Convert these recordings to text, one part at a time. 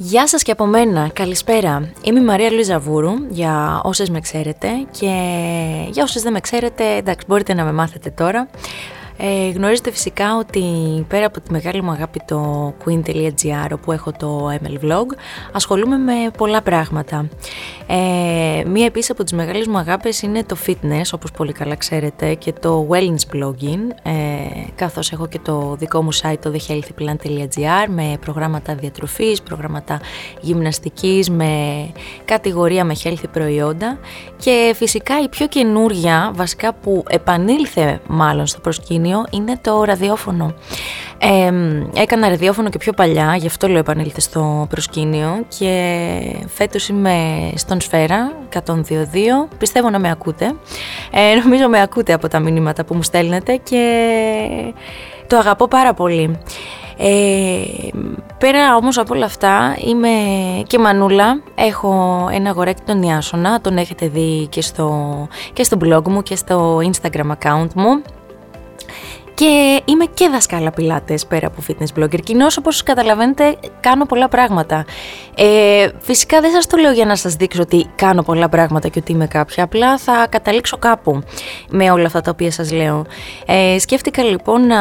Γεια σας και από μένα, καλησπέρα. Είμαι η Μαρία Λουίζα Βούρου, για όσες με ξέρετε και για όσες δεν με ξέρετε, εντάξει μπορείτε να με μάθετε τώρα. Ε, γνωρίζετε φυσικά ότι πέρα από τη μεγάλη μου αγάπη το queen.gr όπου έχω το ML Vlog ασχολούμαι με πολλά πράγματα. Ε, μία επίσης από τις μεγάλες μου αγάπες είναι το fitness όπως πολύ καλά ξέρετε και το wellness blogging ε, καθώς έχω και το δικό μου site το thehealthyplan.gr με προγράμματα διατροφής, προγράμματα γυμναστικής με κατηγορία με healthy προϊόντα και φυσικά η πιο καινούρια βασικά που επανήλθε μάλλον στο προσκήνιο είναι το ραδιόφωνο. Ε, έκανα ραδιόφωνο και πιο παλιά, γι' αυτό λέω επανήλθε στο προσκήνιο και φέτος είμαι στον Σφαίρα 102.2, πιστεύω να με ακούτε. Ε, νομίζω με ακούτε από τα μηνύματα που μου στέλνετε και το αγαπώ πάρα πολύ. Ε, πέρα όμως από όλα αυτά είμαι και μανούλα, έχω ένα αγοράκι τον Ιάσονα, τον έχετε δει και στο, και στο blog μου και στο instagram account μου και είμαι και δασκάλα πιλάτες πέρα από fitness blogger. Κοινώς όπως καταλαβαίνετε κάνω πολλά πράγματα. Ε, φυσικά δεν σας το λέω για να σας δείξω ότι κάνω πολλά πράγματα και ότι είμαι κάποια. Απλά θα καταλήξω κάπου με όλα αυτά τα οποία σας λέω. Ε, σκέφτηκα λοιπόν να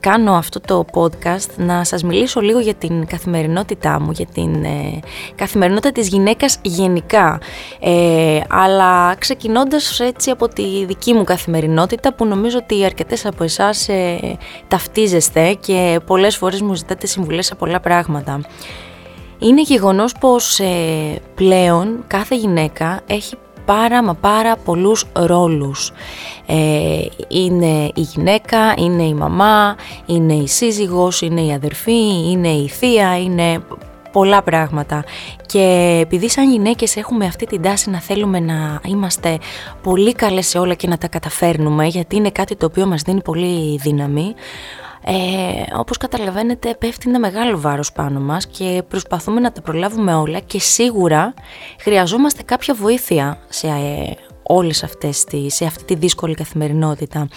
κάνω αυτό το podcast, να σας μιλήσω λίγο για την καθημερινότητά μου, για την ε, καθημερινότητα της γυναίκας γενικά. Ε, αλλά ξεκινώντας έτσι από τη δική μου καθημερινότητα που νομίζω ότι αρκετές από εσάς ε, ταυτίζεστε και πολλές φορές μου ζητάτε συμβουλές σε πολλά πράγματα. Είναι γεγονός πως ε, πλέον κάθε γυναίκα έχει πάρα μα πάρα πολλούς ρόλους. Ε, είναι η γυναίκα, είναι η μαμά, είναι η σύζυγος, είναι η αδερφή, είναι η θεία, είναι πολλά πράγματα. Και επειδή σαν γυναίκες έχουμε αυτή την τάση να θέλουμε να είμαστε πολύ καλές σε όλα και να τα καταφέρνουμε γιατί είναι κάτι το οποίο μας δίνει πολύ δύναμη ε, όπως καταλαβαίνετε πέφτει ένα μεγάλο βάρος πάνω μας και προσπαθούμε να τα προλάβουμε όλα και σίγουρα χρειαζόμαστε κάποια βοήθεια σε ε, όλες αυτές τις, σε αυτή τη δύσκολη καθημερινότητα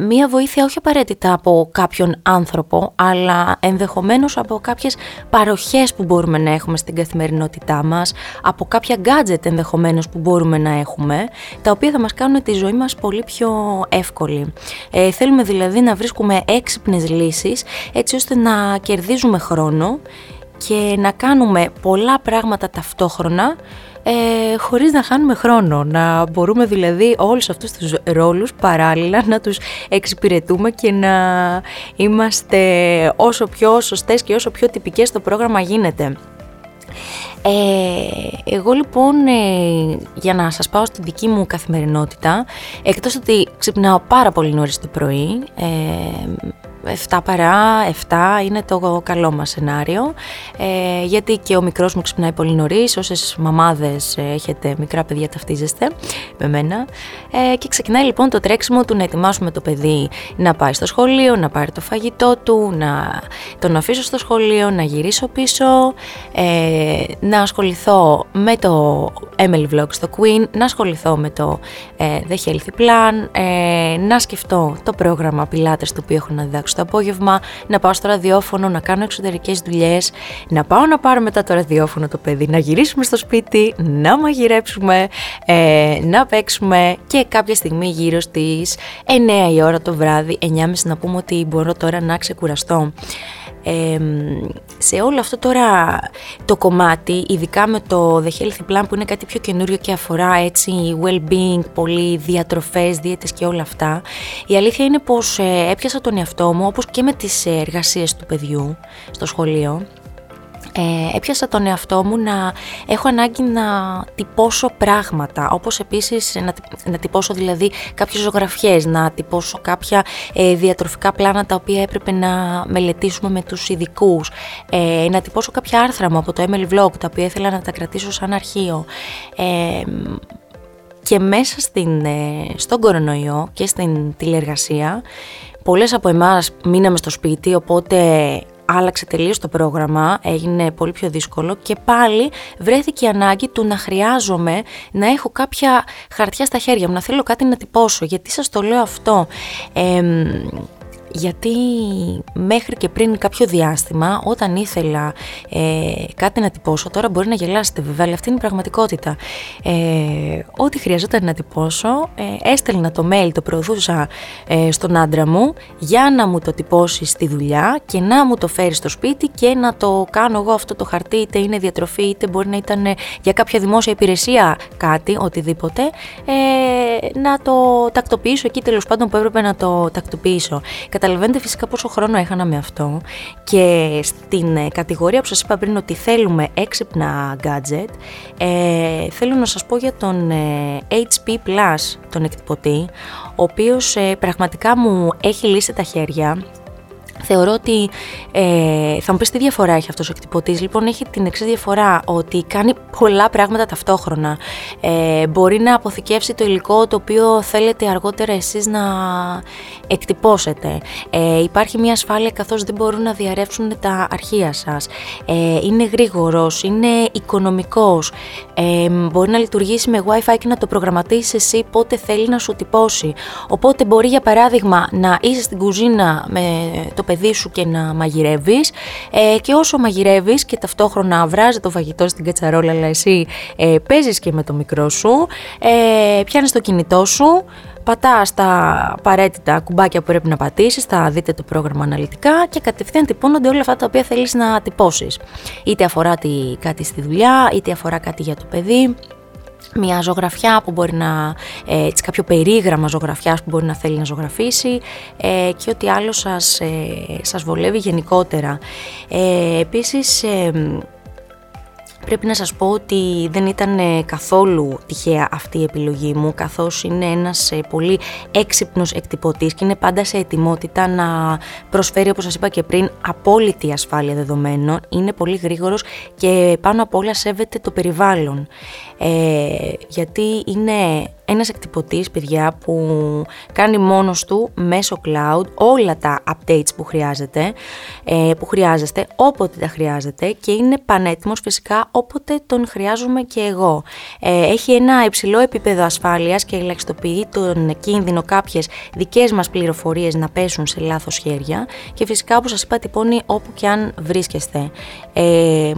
μία βοήθεια όχι απαραίτητα από κάποιον άνθρωπο, αλλά ενδεχομένως από κάποιες παροχές που μπορούμε να έχουμε στην καθημερινότητά μας, από κάποια gadget ενδεχομένως που μπορούμε να έχουμε, τα οποία θα μας κάνουν τη ζωή μας πολύ πιο εύκολη. Ε, θέλουμε δηλαδή να βρίσκουμε έξυπνες λύσεις, έτσι ώστε να κερδίζουμε χρόνο και να κάνουμε πολλά πράγματα ταυτόχρονα ε, χωρίς να χάνουμε χρόνο, να μπορούμε δηλαδή όλους αυτούς τους ρόλους παράλληλα να τους εξυπηρετούμε και να είμαστε όσο πιο σωστές και όσο πιο τυπικές στο πρόγραμμα γίνεται. Ε, εγώ λοιπόν ε, για να σας πάω στην δική μου καθημερινότητα εκτός ότι ξυπνάω πάρα πολύ νωρίς το πρωί ε, 7 παρά, 7 είναι το καλό μας σενάριο. Ε, γιατί και ο μικρός μου ξυπνάει πολύ νωρίς, όσες μαμάδες ε, έχετε μικρά παιδιά ταυτίζεστε με μένα. Ε, και ξεκινάει λοιπόν το τρέξιμο του να ετοιμάσουμε το παιδί να πάει στο σχολείο, να πάρει το φαγητό του, να τον αφήσω στο σχολείο, να γυρίσω πίσω, ε, να ασχοληθώ με το ML Vlog στο Queen, να ασχοληθώ με το ε, The Healthy Plan, ε, να σκεφτώ το πρόγραμμα Pilates το οποίο έχω να διδάξω το απόγευμα, να πάω στο ραδιόφωνο, να κάνω εξωτερικές δουλειές, να πάω να πάρω μετά το ραδιόφωνο το παιδί, να γυρίσουμε στο σπίτι, να μαγειρέψουμε, ε, να παίξουμε και κάποια στιγμή γύρω στις 9 η ώρα το βράδυ, 9.30 να πούμε ότι μπορώ τώρα να ξεκουραστώ σε όλο αυτό τώρα το κομμάτι, ειδικά με το The Healthy Plan που είναι κάτι πιο καινούριο και αφορά έτσι well-being, πολύ διατροφές, δίαιτες και όλα αυτά, η αλήθεια είναι πως ε, έπιασα τον εαυτό μου όπως και με τις εργασίες του παιδιού στο σχολείο ε, έπιασα τον εαυτό μου να έχω ανάγκη να τυπώσω πράγματα, όπως επίσης να, να τυπώσω δηλαδή κάποιες ζωγραφιές, να τυπώσω κάποια ε, διατροφικά πλάνα τα οποία έπρεπε να μελετήσουμε με τους ειδικούς, ε, να τυπώσω κάποια άρθρα μου από το ML Vlog, τα οποία ήθελα να τα κρατήσω σαν αρχείο. Ε, και μέσα στην, ε, στον κορονοϊό και στην τηλεργασία, πολλές από εμάς μείναμε στο σπίτι, οπότε άλλαξε τελείως το πρόγραμμα, έγινε πολύ πιο δύσκολο και πάλι βρέθηκε η ανάγκη του να χρειάζομαι να έχω κάποια χαρτιά στα χέρια μου, να θέλω κάτι να τυπώσω. Γιατί σας το λέω αυτό. Γιατί μέχρι και πριν κάποιο διάστημα όταν ήθελα ε, κάτι να τυπώσω, τώρα μπορεί να γελάσετε βέβαια, αλλά αυτή είναι η πραγματικότητα. Ε, ό,τι χρειαζόταν να τυπώσω, ε, έστελνα το mail, το προωθούσα ε, στον άντρα μου για να μου το τυπώσει στη δουλειά και να μου το φέρει στο σπίτι και να το κάνω εγώ αυτό το χαρτί, είτε είναι διατροφή, είτε μπορεί να ήταν για κάποια δημόσια υπηρεσία κάτι, οτιδήποτε, ε, να το τακτοποιήσω εκεί τέλος πάντων που έπρεπε να το τακτοποιήσω. Καταλαβαίνετε φυσικά πόσο χρόνο έχανα με αυτό. Και στην ε, κατηγορία που σας είπα πριν ότι θέλουμε έξυπνα gadget, ε, θέλω να σας πω για τον ε, HP Plus, τον εκτυπωτή, ο οποίος ε, πραγματικά μου έχει λύσει τα χέρια Θεωρώ ότι ε, θα μου πεις τι διαφορά έχει αυτός ο εκτυπωτής. Λοιπόν, έχει την εξής διαφορά ότι κάνει πολλά πράγματα ταυτόχρονα. Ε, μπορεί να αποθηκεύσει το υλικό το οποίο θέλετε αργότερα εσείς να εκτυπώσετε. Ε, υπάρχει μια ασφάλεια καθώς δεν μπορούν να διαρρεύσουν τα αρχεία σας. Ε, είναι γρήγορος, είναι οικονομικός. Ε, μπορεί να λειτουργήσει με Wi-Fi και να το προγραμματίσεις εσύ πότε θέλει να σου τυπώσει. Οπότε μπορεί για παράδειγμα να είσαι στην κουζίνα με το παιδί σου και να μαγειρεύεις ε, και όσο μαγειρεύεις και ταυτόχρονα βράζεις το φαγητό στην κατσαρόλα αλλά εσύ ε, παίζεις και με το μικρό σου, ε, πιάνεις το κινητό σου, πατάς τα απαραίτητα κουμπάκια που πρέπει να πατήσεις, θα δείτε το πρόγραμμα αναλυτικά και κατευθείαν τυπώνονται όλα αυτά τα οποία θέλεις να τυπώσεις. Είτε αφορά κάτι στη δουλειά, είτε αφορά κάτι για το παιδί, μια ζωγραφιά που μπορεί να, ε, έτσι, κάποιο περίγραμμα ζωγραφιάς που μπορεί να θέλει να ζωγραφίσει ε, και ό,τι άλλο σας, ε, σας βολεύει γενικότερα. Ε, επίσης, ε, Πρέπει να σας πω ότι δεν ήταν ε, καθόλου τυχαία αυτή η επιλογή μου καθώς είναι ένας ε, πολύ έξυπνος εκτυπωτής και είναι πάντα σε ετοιμότητα να προσφέρει όπως σας είπα και πριν απόλυτη ασφάλεια δεδομένων, είναι πολύ γρήγορος και πάνω απ' όλα σέβεται το περιβάλλον. Ε, γιατί είναι ένας εκτυπωτής, παιδιά, που κάνει μόνος του μέσω cloud όλα τα updates που χρειάζεται, ε, που χρειάζεστε, όποτε τα χρειάζεται και είναι πανέτοιμος φυσικά όποτε τον χρειάζομαι και εγώ. Ε, έχει ένα υψηλό επίπεδο ασφάλειας και ελαχιστοποιεί τον κίνδυνο κάποιες δικές μας πληροφορίες να πέσουν σε λάθος χέρια και φυσικά όπως σας είπα τυπώνει όπου και αν βρίσκεστε. Ε,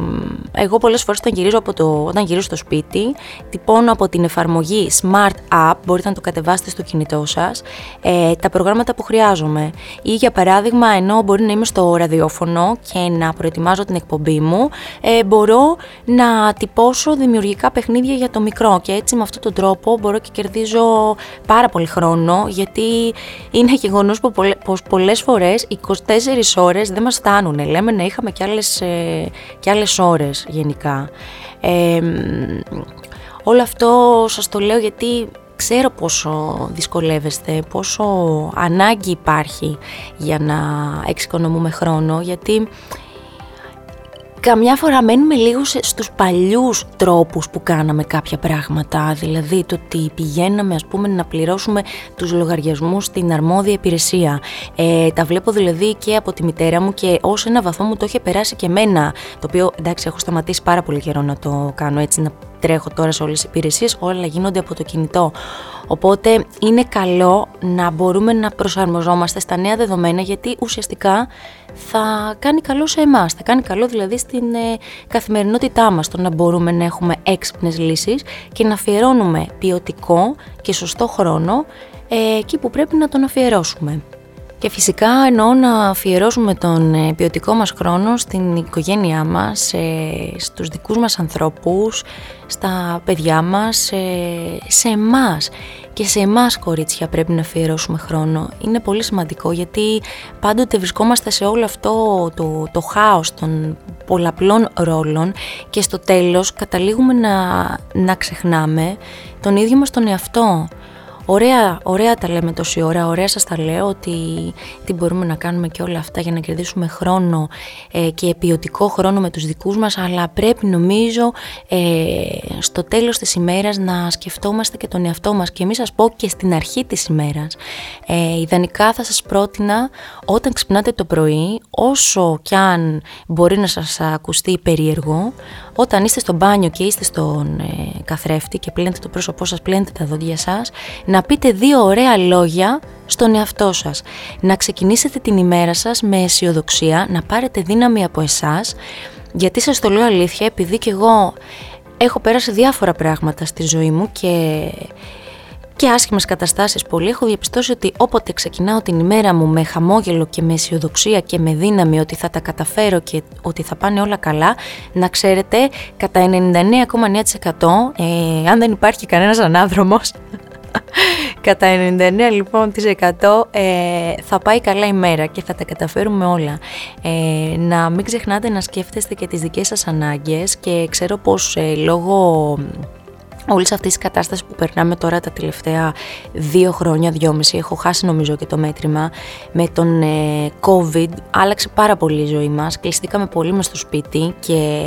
εγώ πολλές φορές όταν γυρίζω, από το, όταν γυρίζω στο σπίτι τυπώνω από την εφαρμογή Smart app, μπορείτε να το κατεβάσετε στο κινητό σας, ε, τα προγράμματα που χρειάζομαι. Ή για παράδειγμα, ενώ μπορεί να είμαι στο ραδιόφωνο και να προετοιμάζω την εκπομπή μου, ε, μπορώ να τυπώσω δημιουργικά παιχνίδια για το μικρό και έτσι με αυτόν τον τρόπο μπορώ και κερδίζω πάρα πολύ χρόνο γιατί είναι γεγονός πως πολλές φορές 24 ώρες δεν μας φτάνουν. Λέμε να είχαμε και άλλες, ε, και άλλες ώρες γενικά. Ε, όλο αυτό σας το λέω γιατί ξέρω πόσο δυσκολεύεστε, πόσο ανάγκη υπάρχει για να εξοικονομούμε χρόνο, γιατί καμιά φορά μένουμε λίγο στους παλιούς τρόπους που κάναμε κάποια πράγματα, δηλαδή το ότι πηγαίναμε ας πούμε να πληρώσουμε τους λογαριασμούς στην αρμόδια υπηρεσία. Ε, τα βλέπω δηλαδή και από τη μητέρα μου και ως ένα βαθμό μου το είχε περάσει και εμένα, το οποίο εντάξει έχω σταματήσει πάρα πολύ καιρό να το κάνω έτσι, να τρέχω τώρα σε όλες τις υπηρεσίες, όλα γίνονται από το κινητό. Οπότε είναι καλό να μπορούμε να προσαρμοζόμαστε στα νέα δεδομένα γιατί ουσιαστικά θα κάνει καλό σε εμάς, θα κάνει καλό δηλαδή στην ε, καθημερινότητά μας το να μπορούμε να έχουμε έξυπνες λύσεις και να αφιερώνουμε ποιοτικό και σωστό χρόνο ε, εκεί που πρέπει να τον αφιερώσουμε. Και φυσικά εννοώ να αφιερώσουμε τον ε, ποιοτικό μας χρόνο στην οικογένειά μας, στους δικούς μας ανθρώπους, στα παιδιά μας, σε εμάς. Και σε εμάς κορίτσια πρέπει να αφιερώσουμε χρόνο. Είναι πολύ σημαντικό γιατί πάντοτε βρισκόμαστε σε όλο αυτό το, το χάος των πολλαπλών ρόλων και στο τέλος καταλήγουμε να, να ξεχνάμε τον ίδιο μας τον εαυτό. Ωραία, ωραία τα λέμε τόση ώρα, ωραία σας τα λέω ότι τι μπορούμε να κάνουμε και όλα αυτά για να κερδίσουμε χρόνο ε, και ποιοτικό χρόνο με τους δικούς μας, αλλά πρέπει νομίζω ε, στο τέλος της ημέρας να σκεφτόμαστε και τον εαυτό μας και εμείς σας πω και στην αρχή της ημέρας. Ε, ιδανικά θα σας πρότεινα όταν ξυπνάτε το πρωί, όσο κι αν μπορεί να σας ακουστεί περίεργο, όταν είστε στο μπάνιο και είστε στον ε, καθρέφτη και πλένετε το πρόσωπό σας, πλένετε τα δόντια σας, να πείτε δύο ωραία λόγια στον εαυτό σας. Να ξεκινήσετε την ημέρα σας με αισιοδοξία, να πάρετε δύναμη από εσάς, γιατί σας το λέω αλήθεια, επειδή και εγώ έχω πέρασει διάφορα πράγματα στη ζωή μου και και άσχημες καταστάσεις πολύ, έχω διαπιστώσει ότι όποτε ξεκινάω την ημέρα μου με χαμόγελο και με αισιοδοξία και με δύναμη ότι θα τα καταφέρω και ότι θα πάνε όλα καλά, να ξέρετε κατά 99,9% ε, αν δεν υπάρχει κανένας ανάδρομος, κατά 99 λοιπόν ε, θα πάει καλά η μέρα και θα τα καταφέρουμε όλα. Ε, να μην ξεχνάτε να σκέφτεστε και τις δικές σας ανάγκες και ξέρω πως ε, λόγω όλης αυτής η κατάστασης που περνάμε τώρα τα τελευταία δύο χρόνια, δυόμιση, έχω χάσει νομίζω και το μέτρημα, με τον ε, COVID άλλαξε πάρα πολύ η ζωή μας, κλειστήκαμε πολύ μες στο σπίτι και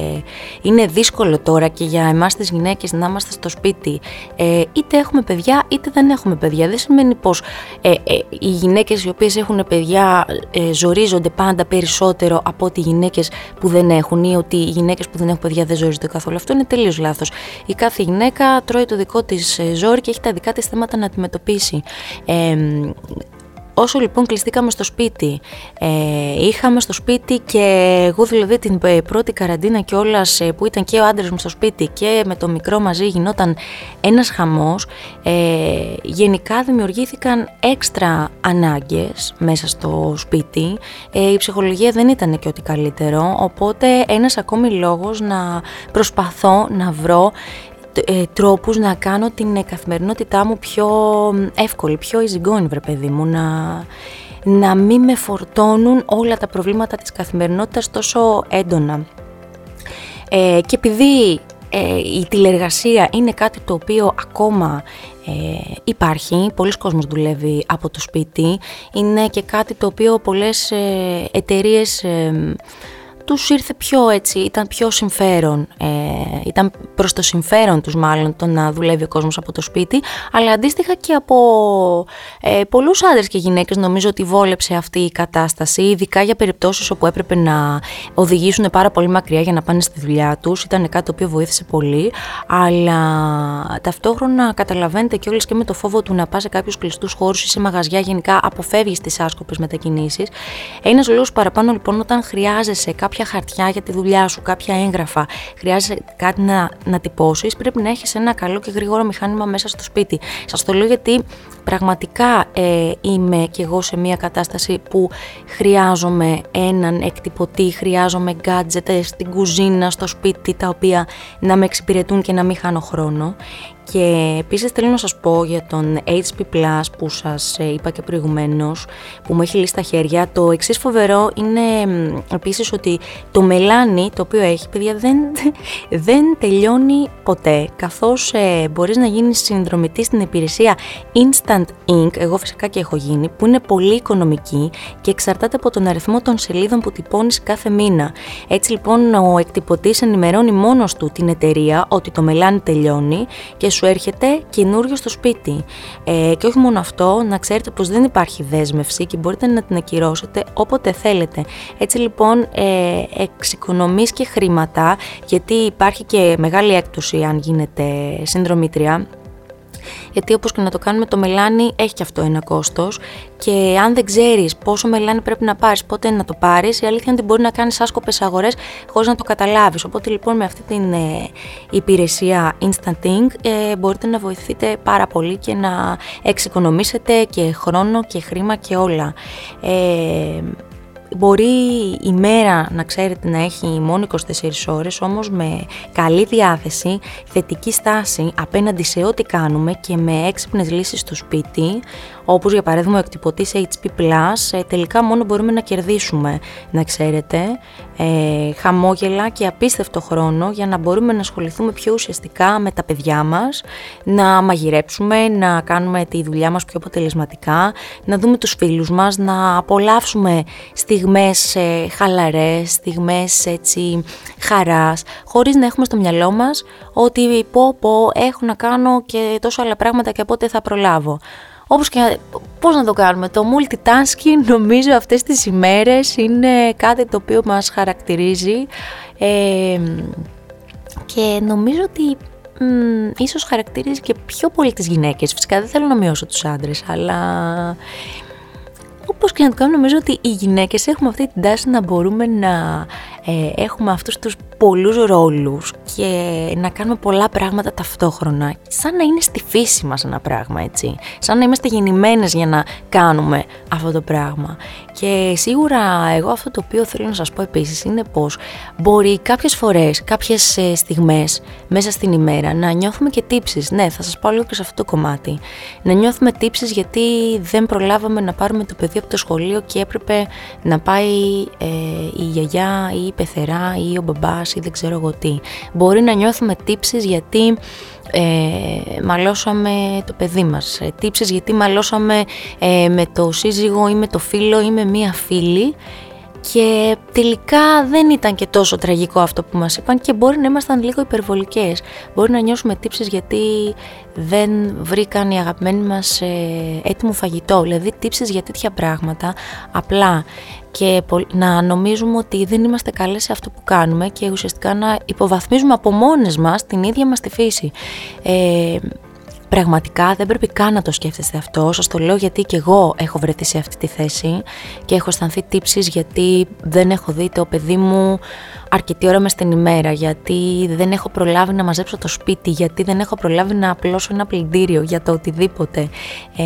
είναι δύσκολο τώρα και για εμάς τις γυναίκες να είμαστε στο σπίτι. Ε, είτε έχουμε παιδιά είτε δεν έχουμε παιδιά. Δεν σημαίνει πως ε, ε οι γυναίκες οι οποίες έχουν παιδιά ε, ζορίζονται πάντα περισσότερο από ότι οι γυναίκες που δεν έχουν ή ότι οι γυναίκες που δεν έχουν παιδιά δεν ζορίζονται καθόλου. Αυτό είναι τελείως λάθος. Η κάθε γυναίκα τρώει το δικό της ε, ζόρι και έχει τα δικά της θέματα να αντιμετωπίσει. Ε, Όσο λοιπόν κλειστήκαμε στο σπίτι, ε, είχαμε στο σπίτι και εγώ δηλαδή την ε, πρώτη καραντίνα και όλα που ήταν και ο άντρας μου στο σπίτι και με το μικρό μαζί γινόταν ένας χαμός, γενικά δημιουργήθηκαν έξτρα ανάγκες μέσα στο σπίτι, η ψυχολογία δεν ήταν και ό,τι καλύτερο, οπότε ένας ακόμη λόγος να προσπαθώ να βρω ε, τρόπους να κάνω την καθημερινότητά μου πιο εύκολη, πιο easy βρε παιδί μου, να, να μην με φορτώνουν όλα τα προβλήματα της καθημερινότητας τόσο έντονα. Ε, και επειδή ε, η τηλεργασία είναι κάτι το οποίο ακόμα ε, υπάρχει, πολλοί κόσμος δουλεύει από το σπίτι, είναι και κάτι το οποίο πολλές ε, εταιρείες τους ήρθε πιο έτσι, ήταν πιο συμφέρον, ε, ήταν προς το συμφέρον τους μάλλον το να δουλεύει ο κόσμος από το σπίτι, αλλά αντίστοιχα και από ε, πολλούς άντρες και γυναίκες νομίζω ότι βόλεψε αυτή η κατάσταση, ειδικά για περιπτώσεις όπου έπρεπε να οδηγήσουν πάρα πολύ μακριά για να πάνε στη δουλειά τους, ήταν κάτι το οποίο βοήθησε πολύ, αλλά ταυτόχρονα καταλαβαίνετε και όλες και με το φόβο του να πας σε κάποιους κλειστούς χώρους ή σε μαγαζιά γενικά αποφεύγεις τις άσκοπες μετακινήσεις. Ένας λόγος παραπάνω λοιπόν όταν χρειάζεσαι κάποια χαρτιά για τη δουλειά σου, κάποια έγγραφα, χρειάζεται κάτι να, να τυπώσεις, πρέπει να έχεις ένα καλό και γρήγορο μηχάνημα μέσα στο σπίτι. Σας το λέω γιατί πραγματικά ε, είμαι κι εγώ σε μια κατάσταση που χρειάζομαι έναν εκτυπωτή, χρειάζομαι gadget στην κουζίνα, στο σπίτι, τα οποία να με εξυπηρετούν και να μην χάνω χρόνο. Και επίσης θέλω να σας πω για τον HP Plus που σας ε, είπα και προηγουμένως που μου έχει λύσει τα χέρια. Το εξής φοβερό είναι επίσης ότι το μελάνι το οποίο έχει παιδιά δεν, δεν τελειώνει ποτέ καθώς ε, μπορείς να γίνεις συνδρομητής στην υπηρεσία Instant Ink, εγώ φυσικά και έχω γίνει, που είναι πολύ οικονομική και εξαρτάται από τον αριθμό των σελίδων που τυπώνεις κάθε μήνα. Έτσι λοιπόν ο εκτυπωτής ενημερώνει μόνος του την εταιρεία ότι το μελάνι τελειώνει και σου έρχεται καινούριο στο σπίτι. Ε, και όχι μόνο αυτό, να ξέρετε πως δεν υπάρχει δέσμευση και μπορείτε να την ακυρώσετε όποτε θέλετε. Έτσι λοιπόν ε, εξοικονομείς και χρήματα, γιατί υπάρχει και μεγάλη έκπτωση αν γίνετε συνδρομήτρια, γιατί όπως και να το κάνουμε το μελάνι έχει και αυτό ένα κόστος και αν δεν ξέρεις πόσο μελάνι πρέπει να πάρεις, πότε να το πάρεις, η αλήθεια είναι ότι μπορεί να κάνεις άσκοπες αγορές χωρίς να το καταλάβεις. Οπότε λοιπόν με αυτή την ε, υπηρεσία Instant Ink ε, μπορείτε να βοηθείτε πάρα πολύ και να εξοικονομήσετε και χρόνο και χρήμα και όλα. Ε, Μπορεί η μέρα να ξέρετε να έχει μόνο 24 ώρες, όμως με καλή διάθεση, θετική στάση απέναντι σε ό,τι κάνουμε και με έξυπνες λύσεις στο σπίτι, όπως για παράδειγμα ο εκτυπωτής HP Plus, ε, τελικά μόνο μπορούμε να κερδίσουμε, να ξέρετε, ε, χαμόγελα και απίστευτο χρόνο για να μπορούμε να ασχοληθούμε πιο ουσιαστικά με τα παιδιά μας, να μαγειρέψουμε, να κάνουμε τη δουλειά μας πιο αποτελεσματικά, να δούμε τους φίλους μας, να απολαύσουμε στιγμές ε, χαλαρές, στιγμές έτσι χαράς, χωρίς να έχουμε στο μυαλό μας ότι πω πω έχω να κάνω και τόσο άλλα πράγματα και πότε θα προλάβω. Όπως και πώς να το κάνουμε, το multitasking νομίζω αυτές τις ημέρες είναι κάτι το οποίο μας χαρακτηρίζει. Ε, και νομίζω ότι μ, ίσως χαρακτηρίζει και πιο πολύ τις γυναίκες. Φυσικά δεν θέλω να μειώσω τους άντρες, αλλά όπως και να το κάνω νομίζω ότι οι γυναίκες έχουμε αυτή την τάση να μπορούμε να ε, έχουμε αυτούς τους πολλούς ρόλους και να κάνουμε πολλά πράγματα ταυτόχρονα σαν να είναι στη φύση μας ένα πράγμα έτσι. Σαν να είμαστε γεννημένες για να κάνουμε αυτό το πράγμα. Και σίγουρα εγώ αυτό το οποίο θέλω να σας πω επίσης είναι πως μπορεί κάποιες φορές, κάποιες ε, στιγμές μέσα στην ημέρα να νιώθουμε και τύψεις. Ναι θα σας πω λίγο και σε αυτό το κομμάτι. Να νιώθουμε τύψεις γιατί δεν προλάβαμε να πάρουμε το παιδί από το σχολείο και έπρεπε να πάει ε, η γιαγιά ή η πεθερά ή ο μπαμπάς ή δεν ξέρω εγώ τι. Μπορεί να νιώθουμε τύψεις γιατί ε, μαλώσαμε το παιδί μας, ε, τύψεις γιατί μαλώσαμε ε, με το σύζυγο ή με το φίλο ή με μία φίλη και τελικά δεν ήταν και τόσο τραγικό αυτό που μας είπαν και μπορεί να ήμασταν λίγο υπερβολικές. Μπορεί να νιώσουμε τύψεις γιατί δεν βρήκαν οι αγαπημένοι μας ε, έτοιμο φαγητό. Δηλαδή τύψεις για τέτοια πράγματα απλά και να νομίζουμε ότι δεν είμαστε καλές σε αυτό που κάνουμε και ουσιαστικά να υποβαθμίζουμε από μόνες μας την ίδια μας τη φύση. Ε, πραγματικά δεν πρέπει καν να το σκέφτεστε αυτό. Σας το λέω γιατί και εγώ έχω βρεθεί σε αυτή τη θέση και έχω αισθανθεί τύψεις γιατί δεν έχω δει το παιδί μου αρκετή ώρα μες στην ημέρα, γιατί δεν έχω προλάβει να μαζέψω το σπίτι, γιατί δεν έχω προλάβει να απλώσω ένα πλυντήριο για το οτιδήποτε. Ε,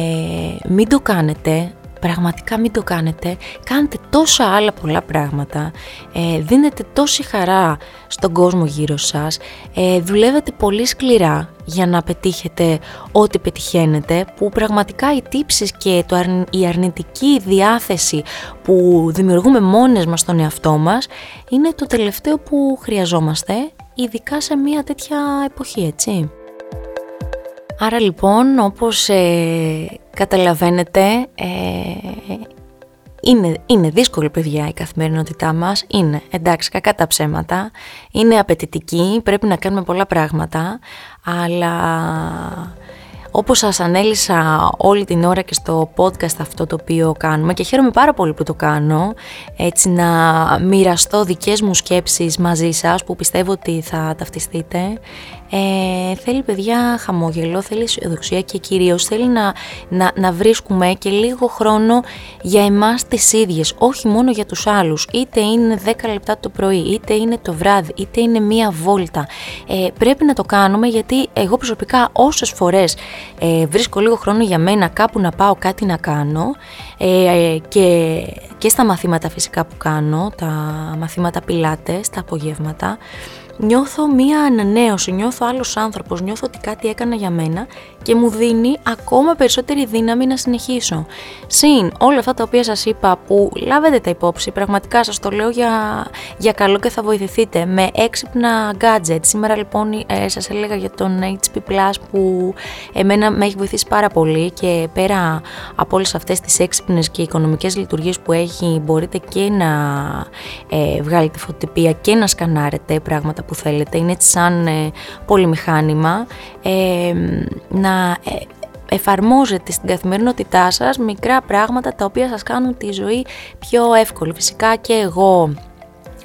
μην το κάνετε, πραγματικά μην το κάνετε, κάνετε τόσα άλλα πολλά πράγματα, ε, δίνετε τόση χαρά στον κόσμο γύρω σας, ε, δουλεύετε πολύ σκληρά για να πετύχετε ό,τι πετυχαίνετε, που πραγματικά οι τύψεις και το η αρνητική διάθεση που δημιουργούμε μόνες μας στον εαυτό μας είναι το τελευταίο που χρειαζόμαστε, ειδικά σε μια τέτοια εποχή, έτσι. Άρα λοιπόν, όπως ε, καταλαβαίνετε, ε, είναι, είναι δύσκολη παιδιά η καθημερινότητά μας, είναι εντάξει κακά τα ψέματα, είναι απαιτητική, πρέπει να κάνουμε πολλά πράγματα, αλλά όπως σας ανέλησα όλη την ώρα και στο podcast αυτό το οποίο κάνουμε και χαίρομαι πάρα πολύ που το κάνω έτσι να μοιραστώ δικές μου σκέψεις μαζί σας που πιστεύω ότι θα ταυτιστείτε ε, θέλει παιδιά χαμόγελο, θέλει αισιοδοξία και κυρίως θέλει να, να, να βρίσκουμε και λίγο χρόνο για εμάς τις ίδιες, όχι μόνο για τους άλλους, είτε είναι 10 λεπτά το πρωί, είτε είναι το βράδυ, είτε είναι μία βόλτα. Ε, πρέπει να το κάνουμε γιατί εγώ προσωπικά όσες φορές ε, βρίσκω λίγο χρόνο για μένα κάπου να πάω κάτι να κάνω ε, και, και στα μαθήματα φυσικά που κάνω, τα μαθήματα πιλάτες, τα απογεύματα, νιώθω μία ανανέωση, νιώθω άλλος άνθρωπος, νιώθω ότι κάτι έκανα για μένα και μου δίνει ακόμα περισσότερη δύναμη να συνεχίσω. Συν όλα αυτά τα οποία σας είπα που λάβετε τα υπόψη, πραγματικά σας το λέω για, για καλό και θα βοηθηθείτε με έξυπνα gadget. Σήμερα λοιπόν ε, σας έλεγα για τον HP Plus που εμένα με έχει βοηθήσει πάρα πολύ και πέρα από όλες αυτές τις έξυπνες και οικονομικές λειτουργίες που έχει μπορείτε και να ε, βγάλετε φωτοτυπία και να σκανάρετε πράγματα που θέλετε. Είναι έτσι σαν ε, πολυμηχάνημα. Ε, να ε, εφαρμόζετε στην καθημερινότητά σας μικρά πράγματα τα οποία σας κάνουν τη ζωή πιο εύκολη. Φυσικά και εγώ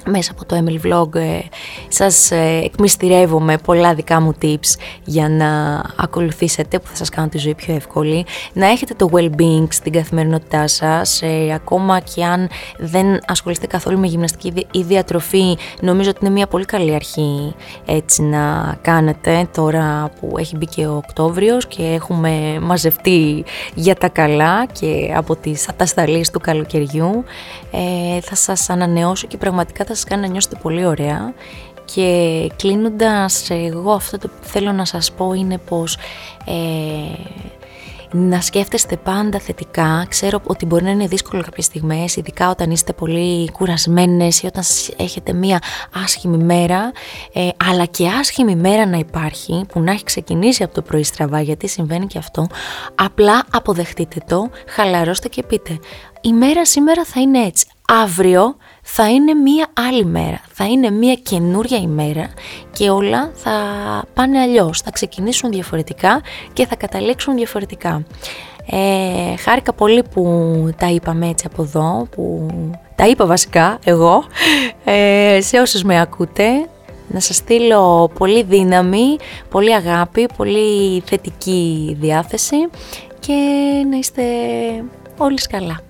μέσα από το Emily Vlog ε, σας ε, εκμυστηρεύω με πολλά δικά μου tips για να ακολουθήσετε που θα σας κάνουν τη ζωή πιο εύκολη. Να έχετε το well-being στην καθημερινότητά σας, ε, ακόμα και αν δεν ασχολείστε καθόλου με γυμναστική ή διατροφή, νομίζω ότι είναι μια πολύ καλή αρχή έτσι να κάνετε τώρα που έχει μπει και ο Οκτώβριος και έχουμε μαζευτεί για τα καλά και από τις ατασταλίες του καλοκαιριού. Ε, θα σας ανανεώσω και πραγματικά θα σας κάνει να νιώσετε πολύ ωραία και κλείνοντας εγώ αυτό το που θέλω να σας πω είναι πως ε, να σκέφτεστε πάντα θετικά. Ξέρω ότι μπορεί να είναι δύσκολο κάποιες στιγμές, ειδικά όταν είστε πολύ κουρασμένες ή όταν έχετε μία άσχημη μέρα, ε, αλλά και άσχημη μέρα να υπάρχει, που να έχει ξεκινήσει από το πρωί στραβά, γιατί συμβαίνει και αυτό, απλά αποδεχτείτε το, χαλαρώστε και πείτε, η μέρα σήμερα θα είναι έτσι. Αύριο θα είναι μία άλλη μέρα, θα είναι μία καινούρια ημέρα και όλα θα πάνε αλλιώς, θα ξεκινήσουν διαφορετικά και θα καταλήξουν διαφορετικά. Ε, χάρηκα πολύ που τα είπαμε έτσι από εδώ, που τα είπα βασικά εγώ, ε, σε όσους με ακούτε, Να σας στείλω πολύ δύναμη, πολύ αγάπη, πολύ θετική διάθεση και να είστε όλοι καλά.